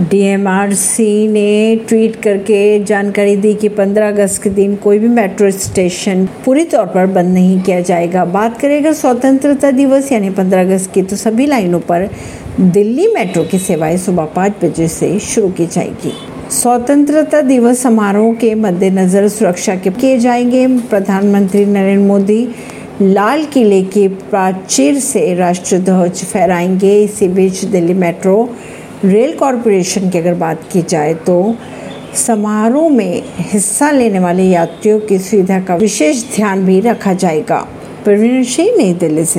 DMRC ने tweet करके जानकारी दी कि 15 अगस्त के दिन कोई भी मेट्रो स्टेशन पूरी तौर पर बंद नहीं किया जाएगा। बात करेगा स्वतंत्रता दिवस, यानी 15 अगस्त की तो सभी लाइनों पर दिल्ली मेट्रो की सेवाएँ सुबह पाँच बजे से शुरू की जाएगी। स्वतंत्रता दिवस समारोह के मद्देनजर सुरक्षा के किए जाएँगे। प्रधानमंत्री नरेंद्र मोदी लाल किले की प्राचीर से राष्ट्रध्वज फहराएँगे। इसी बीच दिल्ली मेट्रो रेल कॉरपोरेशन की अगर बात की जाए तो समारोह में हिस्सा लेने वाले यात्रियों की सुविधा का विशेष ध्यान भी रखा जाएगा। प्रवीण सिंह नई दिल्ली से।